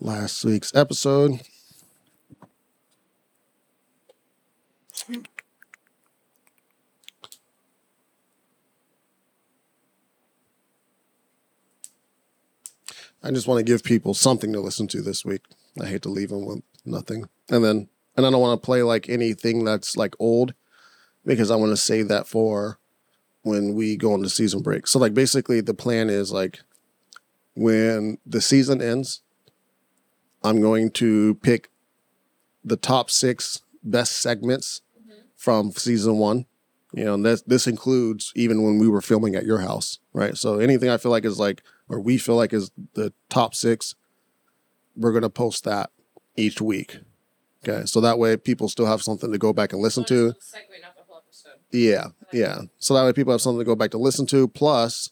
last week's episode. I just want to give people something to listen to this week. I hate to leave them with nothing. And then, and I don't want to play like anything that's like old because I want to save that for when we go into season break. So, like, basically, the plan is like when the season ends, I'm going to pick the top six best segments from season one. You know, and this this includes even when we were filming at your house, right? So anything I feel like is like, or we feel like is the top six, we're gonna post that each week. Okay, so that way people still have something to go back and listen to. Segue, not the whole episode. Yeah, yeah. So that way people have something to go back to listen to. Plus,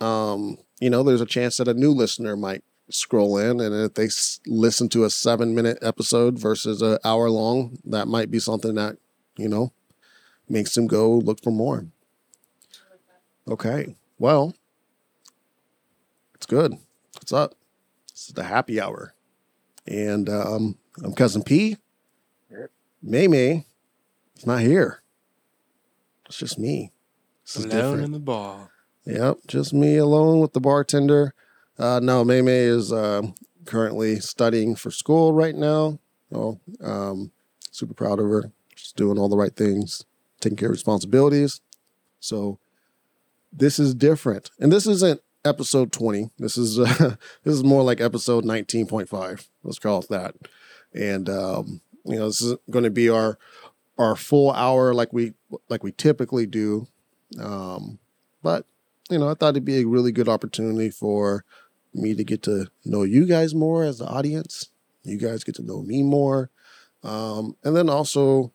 um, you know, there's a chance that a new listener might scroll in, and if they s- listen to a seven minute episode versus an hour long, that might be something that you know makes them go look for more. Okay, well, it's good. What's up? This is the happy hour, and um, I'm cousin P. May May it's not here. It's just me. This is Alone different. in the bar. Yep, just me alone with the bartender. Uh, no, May May is um currently studying for school right now. Oh, um, super proud of her. She's doing all the right things, taking care of responsibilities. So this is different, and this isn't episode twenty. This is uh, this is more like episode nineteen point five. Let's call it that. And um, you know, this is going to be our our full hour, like we like we typically do. Um, but you know, I thought it'd be a really good opportunity for me to get to know you guys more as the audience. You guys get to know me more. Um, and then also,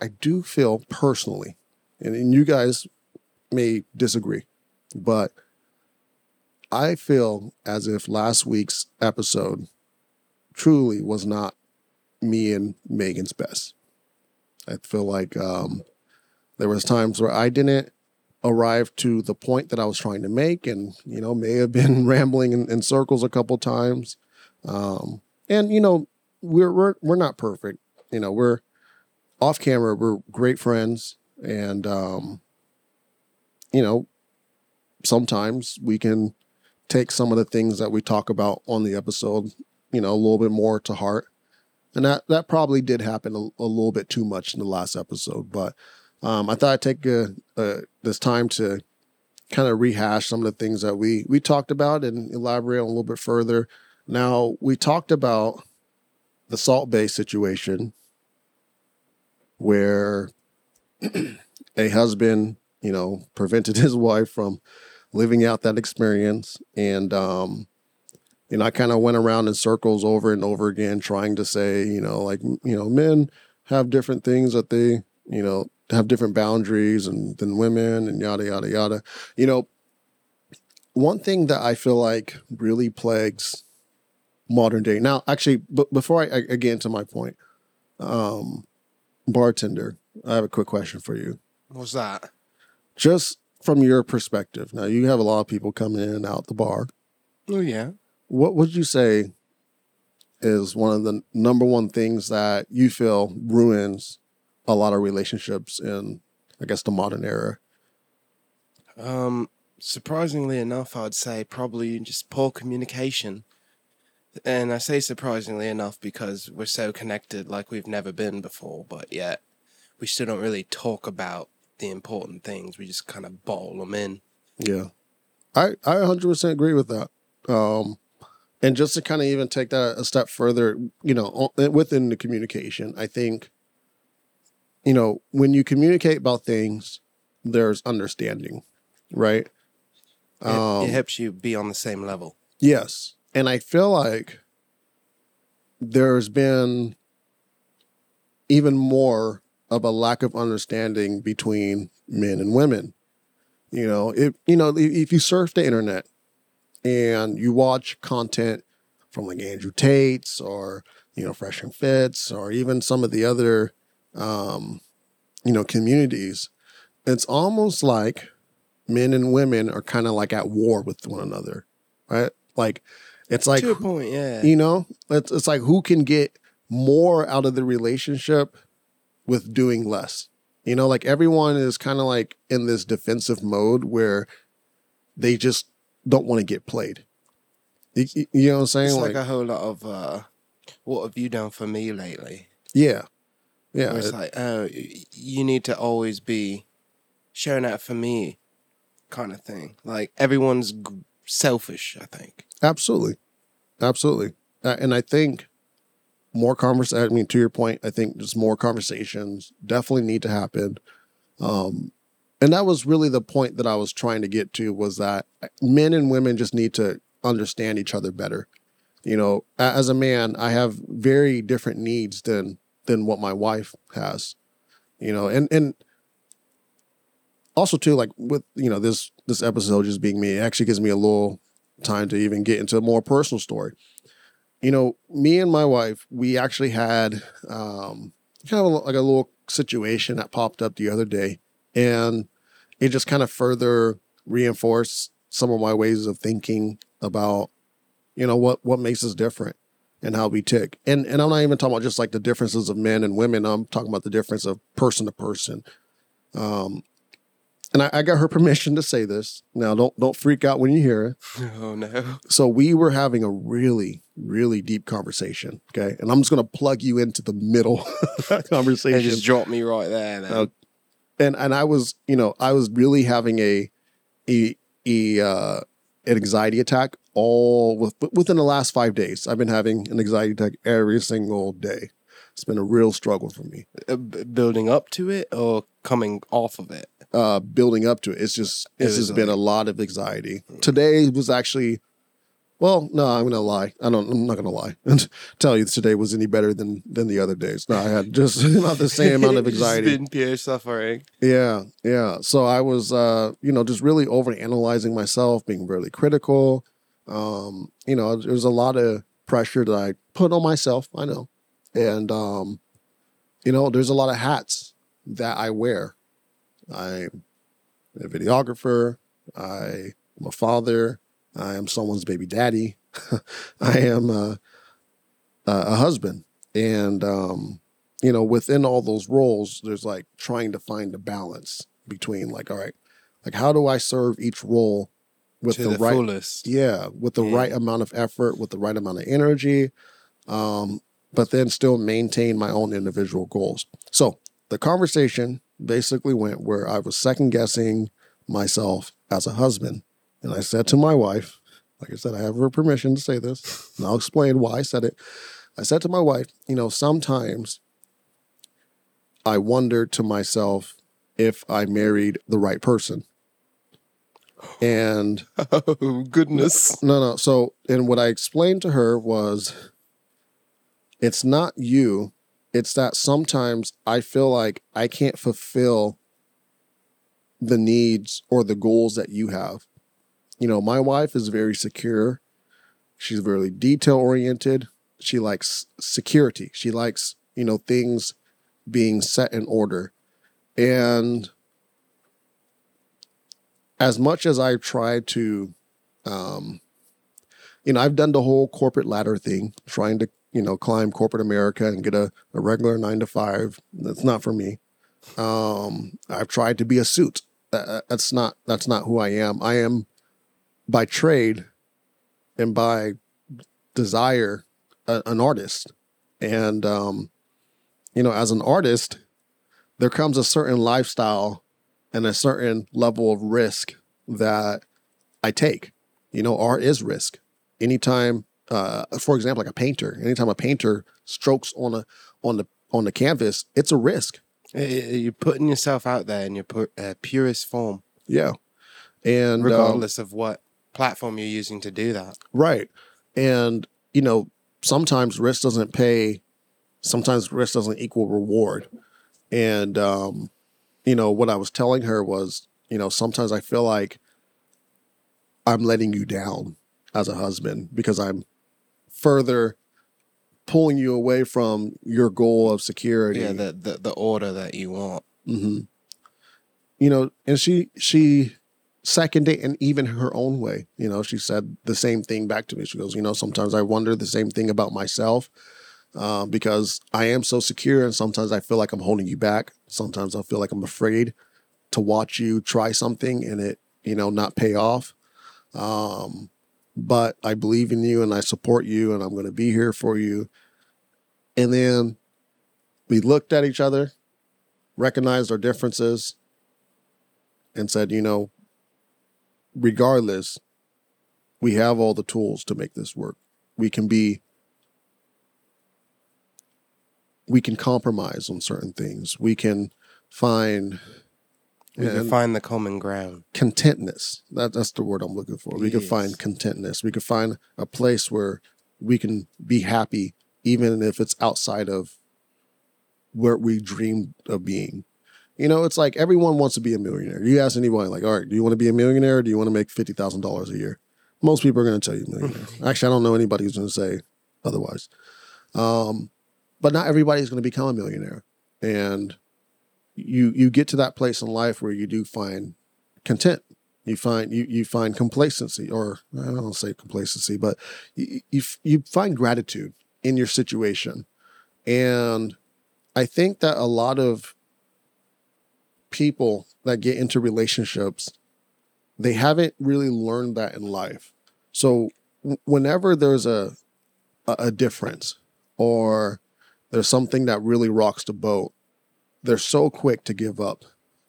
I do feel personally, and, and you guys may disagree, but I feel as if last week's episode truly was not me and Megan's best. I feel like um, there was times where I didn't arrive to the point that I was trying to make, and you know may have been rambling in, in circles a couple times. Um, and you know we're we're we're not perfect. You know we're off camera. We're great friends, and um, you know sometimes we can take some of the things that we talk about on the episode, you know, a little bit more to heart. And that that probably did happen a, a little bit too much in the last episode, but um, I thought I'd take uh uh this time to kind of rehash some of the things that we we talked about and elaborate on a little bit further. Now we talked about the Salt Bae situation, where a husband, you know, prevented his wife from living out that experience, and um, you know, I kind of went around in circles over and over again, trying to say, you know, like you know, men have different things that they, you know, have different boundaries and than women and yada yada yada. You know, one thing that I feel like really plagues modern day. Now, actually, but before I, I get into my point, um, bartender, I have a quick question for you. What's that? Just from your perspective, now you have a lot of people coming in and out the bar. Oh yeah. What would you say is one of the number one things that you feel ruins a lot of relationships in, I guess, the modern era? Um, surprisingly enough, I'd say probably just poor communication. And I say surprisingly enough because we're so connected like we've never been before, but yet we still don't really talk about the important things. We just kind of bottle them in. Yeah, I I 100% agree with that. Um, and just to kind of even take that a step further, you know, within the communication, I think, you know, when you communicate about things, there's understanding, right? It, Um, it helps you be on the same level. Yes. And I feel like there's been even more of a lack of understanding between men and women. You know, if you know, if if you surf the internet and you watch content from like Andrew Tate's or, you know, Fresh and Fits or even some of the other um, you know, communities, it's almost like men and women are kind of like at war with one another. Right? Like It's like to a point, yeah. you know, it's, it's like who can get more out of the relationship with doing less. You know, like everyone is kind of like in this defensive mode where they just don't want to get played. You, you- you know what I'm saying? It's like, a whole lot of uh, what have you done for me lately? yeah, yeah, Where it's it- like, oh, you need to always be showing out for me, kind of thing. Like everyone's g- selfish. I think. absolutely, absolutely. Uh, and I think more conversation. I mean, to your point, I think just more conversations definitely need to happen. Um, and that was really the point that I was trying to get to was that men and women just need to understand each other better. You know, as a man, I have very different needs than than what my wife has. You know, and and also too, like with you know this this episode just being me, it actually gives me a little time to even get into a more personal story. You know, me and my wife, we actually had um, kind of like a little situation that popped up the other day, and it just kind of further reinforced some of my ways of thinking about, you know, what what makes us different and how we tick. And and I'm not even talking about just like the differences of men and women. I'm talking about the difference of person to person. Um, and I, I got her permission to say this. Now, don't don't freak out when you hear it Oh no. so we were having a really really deep conversation okay and i'm just going to plug you into the middle of that conversation just drop me right there. Uh, and and i was you know i was really having a a, a uh, an anxiety attack all with, within the last five days i've been having an anxiety attack every single day it's been a real struggle for me Uh, b- building up to it or coming off of it. uh, building up to it. It's just It it's was just been a lot of anxiety. Today was actually, well, no, I'm gonna lie. I don't. I'm not gonna lie and tell you today was any better than than the other days. No, I had just not the same amount of Just anxiety. been pure suffering. Yeah, yeah. So I was, uh, you know, just really over analyzing myself, being really critical. Um, you know, there's a lot of pressure that I put on myself. I know, and um, you know, there's a lot of hats that I wear. I'm a videographer. I am a father. I am someone's baby daddy. I am a, a husband, and um, you know, within all those roles, there's like trying to find a balance between like, all right, like how do I serve each role with the, the, right, fullest. yeah, with the Yeah. right amount of effort, with the right amount of energy, um, but then still maintain my own individual goals. So the conversation basically went where I was second guessing myself as a husband, and I said to my wife, like I said, I have her permission to say this, and I'll explain why I said it. I said to my wife, you know, sometimes I wonder to myself if I married the right person. And Oh goodness. no, no. So, and what I explained to her was it's not you, it's that sometimes I feel like I can't fulfill the needs or the goals that you have. You know, my wife is very secure. She's very detail oriented. She likes security. She likes, you know, things being set in order. And as much as I've tried to, um, you know, I've done the whole corporate ladder thing, trying to, you know, climb corporate America and get a, a regular nine to five. That's not for me. Um, I've tried to be a suit. That, that's not that's not who I am. I am by trade and by desire a, an artist. And um, you know, as an artist, there comes a certain lifestyle and a certain level of risk that I take. You know, art is risk. Anytime, uh, for example, like a painter, anytime a painter strokes on a on the on the canvas, it's a risk. You're putting yourself out there in your pu- uh, purest form, Yeah, and um, regardless of what platform you're using to do that. Right. And, you know, sometimes risk doesn't pay, sometimes risk doesn't equal reward. And, um, you know, what I was telling her was, you know, sometimes I feel like I'm letting you down as a husband because I'm further pulling you away from your goal of security. Yeah, the, the the order that you want. hmm You know, and she she seconded it in even her own way. You know, she said the same thing back to me. She goes, you know, sometimes I wonder the same thing about myself uh, because I am so secure, and sometimes I feel like I'm holding you back. Sometimes I feel like I'm afraid to watch you try something and it, you know, not pay off. Um, but I believe in you and I support you, and I'm going to be here for you. And then we looked at each other, recognized our differences, and said, you know, regardless, we have all the tools to make this work. We can be, we can compromise on certain things. We can find We can find the common ground. contentness. That, that's the word I'm looking for. We can find contentness. We can find a place where we can be happy, even if it's outside of where we dreamed of being. You know, it's like everyone wants to be a millionaire. You ask anyone, like, all right, do you want to be a millionaire or do you want to make $50,000 a year? Most people are going to tell you millionaire. Actually, I don't know anybody who's going to say otherwise. Um, but not everybody's going to become a millionaire. And you you get to that place in life where you do find content. You find you you find complacency, or I don't want to say complacency, but you, you you find gratitude in your situation, and I think that a lot of people that get into relationships, they haven't really learned that in life. So whenever there's a a, a difference, or there's something that really rocks the boat, they're so quick to give up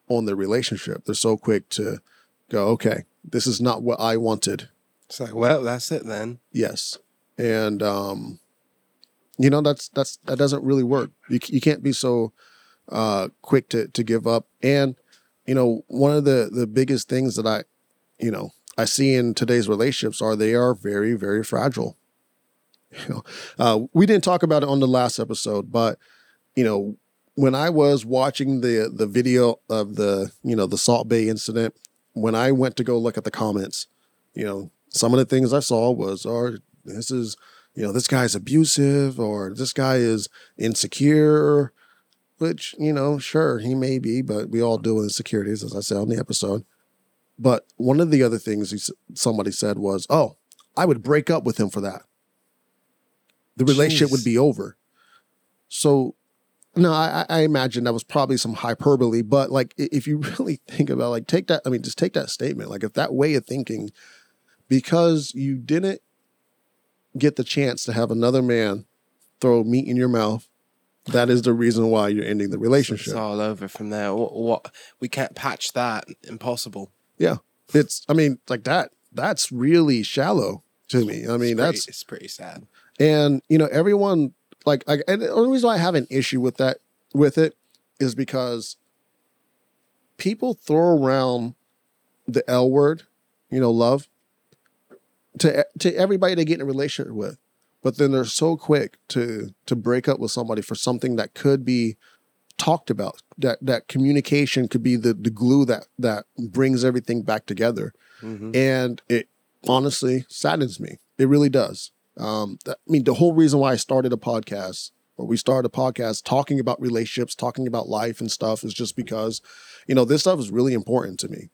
on the relationship. They're so quick to go, okay, this is not what I wanted. It's like, well, that's it then. Yes. And um you know that's that's that doesn't really work. You you can't be so uh quick to to give up and you know one of the the biggest things that I you know I see in today's relationships are they are very very fragile. You know, uh, we didn't talk about it on the last episode, but you know, when I was watching the the video of the you know the Salt Bae incident, when I went to go look at the comments, you know, some of the things I saw was, "Or this is, you know, this guy's abusive, or this guy is insecure," which you know, sure he may be, but we all deal with insecurities, as I said on the episode. But one of the other things he, somebody said was, "Oh, I would break up with him for that. The relationship would be over." So, no, I, I imagine that was probably some hyperbole. But like, if you really think about, like, take that. I mean, just take that statement. Like, if that way of thinking, because you didn't get the chance to have another man throw meat in your mouth, that is the reason why you're ending the relationship. It's all over from there. What, what we can't patch that. Impossible. Yeah, it's, I mean, like that. That's really shallow to me. I mean, it's that's pretty, it's pretty sad. And you know, everyone like like and the only reason why I have an issue with that with it is because people throw around the L word, you know, love, to to everybody they get in a relationship with. But then they're so quick to to break up with somebody for something that could be talked about. That that communication could be the the glue that that brings everything back together hmm and it honestly saddens me. It really does. Um, that, I mean, the whole reason why I started a podcast, or we started a podcast talking about relationships, talking about life and stuff, is just because, you know, this stuff is really important to me.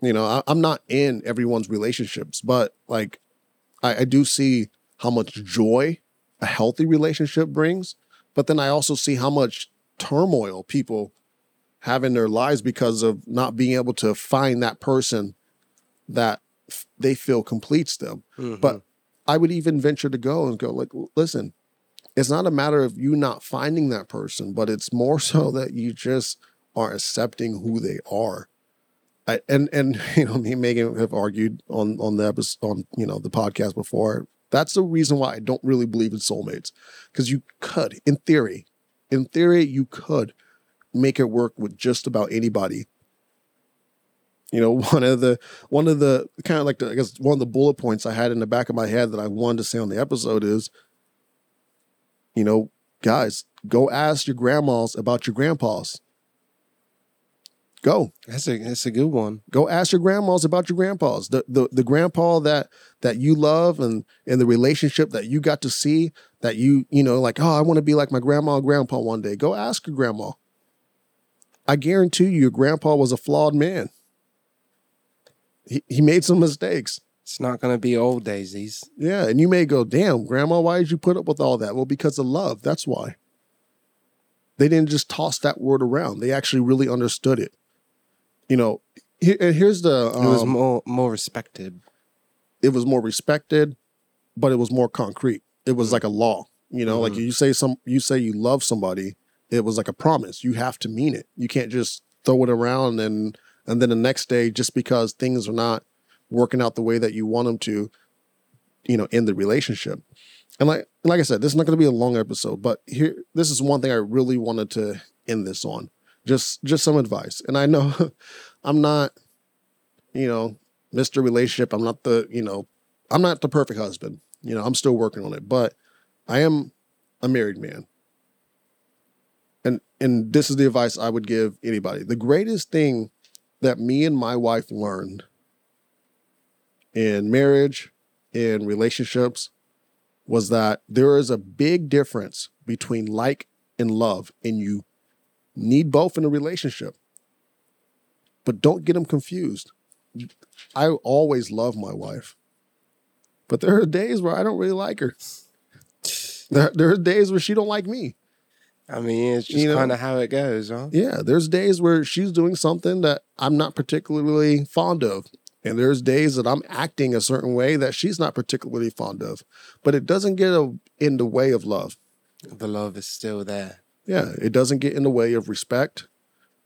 You know, I, I'm not in everyone's relationships, but like, I, I do see how much joy a healthy relationship brings, but then I also see how much turmoil people have in their lives because of not being able to find that person that f- they feel completes them. But I would even venture to go and go like, listen, it's not a matter of you not finding that person, but it's more so that you just are accepting who they are. I, and and you know, me and Megan have argued on on the episode on you know the podcast before. That's the reason why I don't really believe in soulmates, because you could, in theory, in theory, you could make it work with just about anybody. You know, one of the one of the kind of like the, I guess one of the bullet points I had in the back of my head that I wanted to say on the episode is, you know, guys, go ask your grandmas about your grandpas. Go, That's a that's a good one. go ask your grandmas about your grandpas. The the the grandpa that that you love and and the relationship that you got to see that you you know like oh I want to be like my grandma and grandpa one day. Go ask your grandma. I guarantee you, your grandpa was a flawed man. He, he made some mistakes. It's not going to be old daisies. Yeah. And you may go, damn, grandma, why did you put up with all that? Well, because of love. That's why. They didn't just toss that word around. They actually really understood it. You know, here, here's the. Um, it was more more respected. it was more respected, but it was more concrete. It was like a law. You know, like Mhm. you say some you say you love somebody, it was like a promise. You have to mean it. You can't just throw it around and and then the next day just because things are not working out the way that you want them to, you know, in the relationship. And like like I said, this is not going to be a long episode, but here this is one thing I really wanted to end this on. Just just some advice. And I know I'm not you know, Mr. Relationship. I'm not the, you know, I'm not the perfect husband. You know, I'm still working on it, but I am a married man. And and this is the advice I would give anybody. The greatest thing that me and my wife learned in marriage, in relationships, was that there is a big difference between like and love, and you need both in a relationship. But don't get them confused. I always love my wife, but there are days where I don't really like her. There, there are days where she don't like me. I mean, it's just You know- kind of how it goes, huh? Yeah, there's days where she's doing something that I'm not particularly fond of. And there's days that I'm acting a certain way that she's not particularly fond of. But it doesn't get a, in the way of love. The love is still there. Yeah, it doesn't get in the way of respect.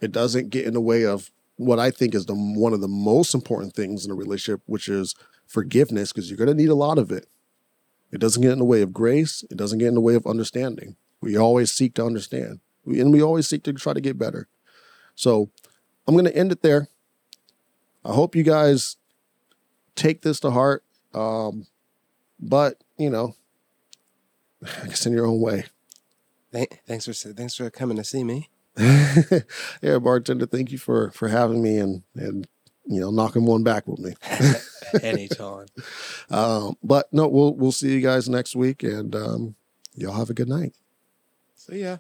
It doesn't get in the way of what I think is the one of the most important things in a relationship, which is forgiveness, because you're going to need a lot of it. It doesn't get in the way of grace. It doesn't get in the way of understanding. We always seek to understand, and we always seek to try to get better. So I'm going to end it there. I hope you guys take this to heart. Um, but you know, I guess in your own way. Thanks for thanks for coming to see me. yeah, bartender, thank you for for having me and and you know knocking one back with me. Anytime. Um, but no, we'll we'll see you guys next week, and um, y'all have a good night. So yeah.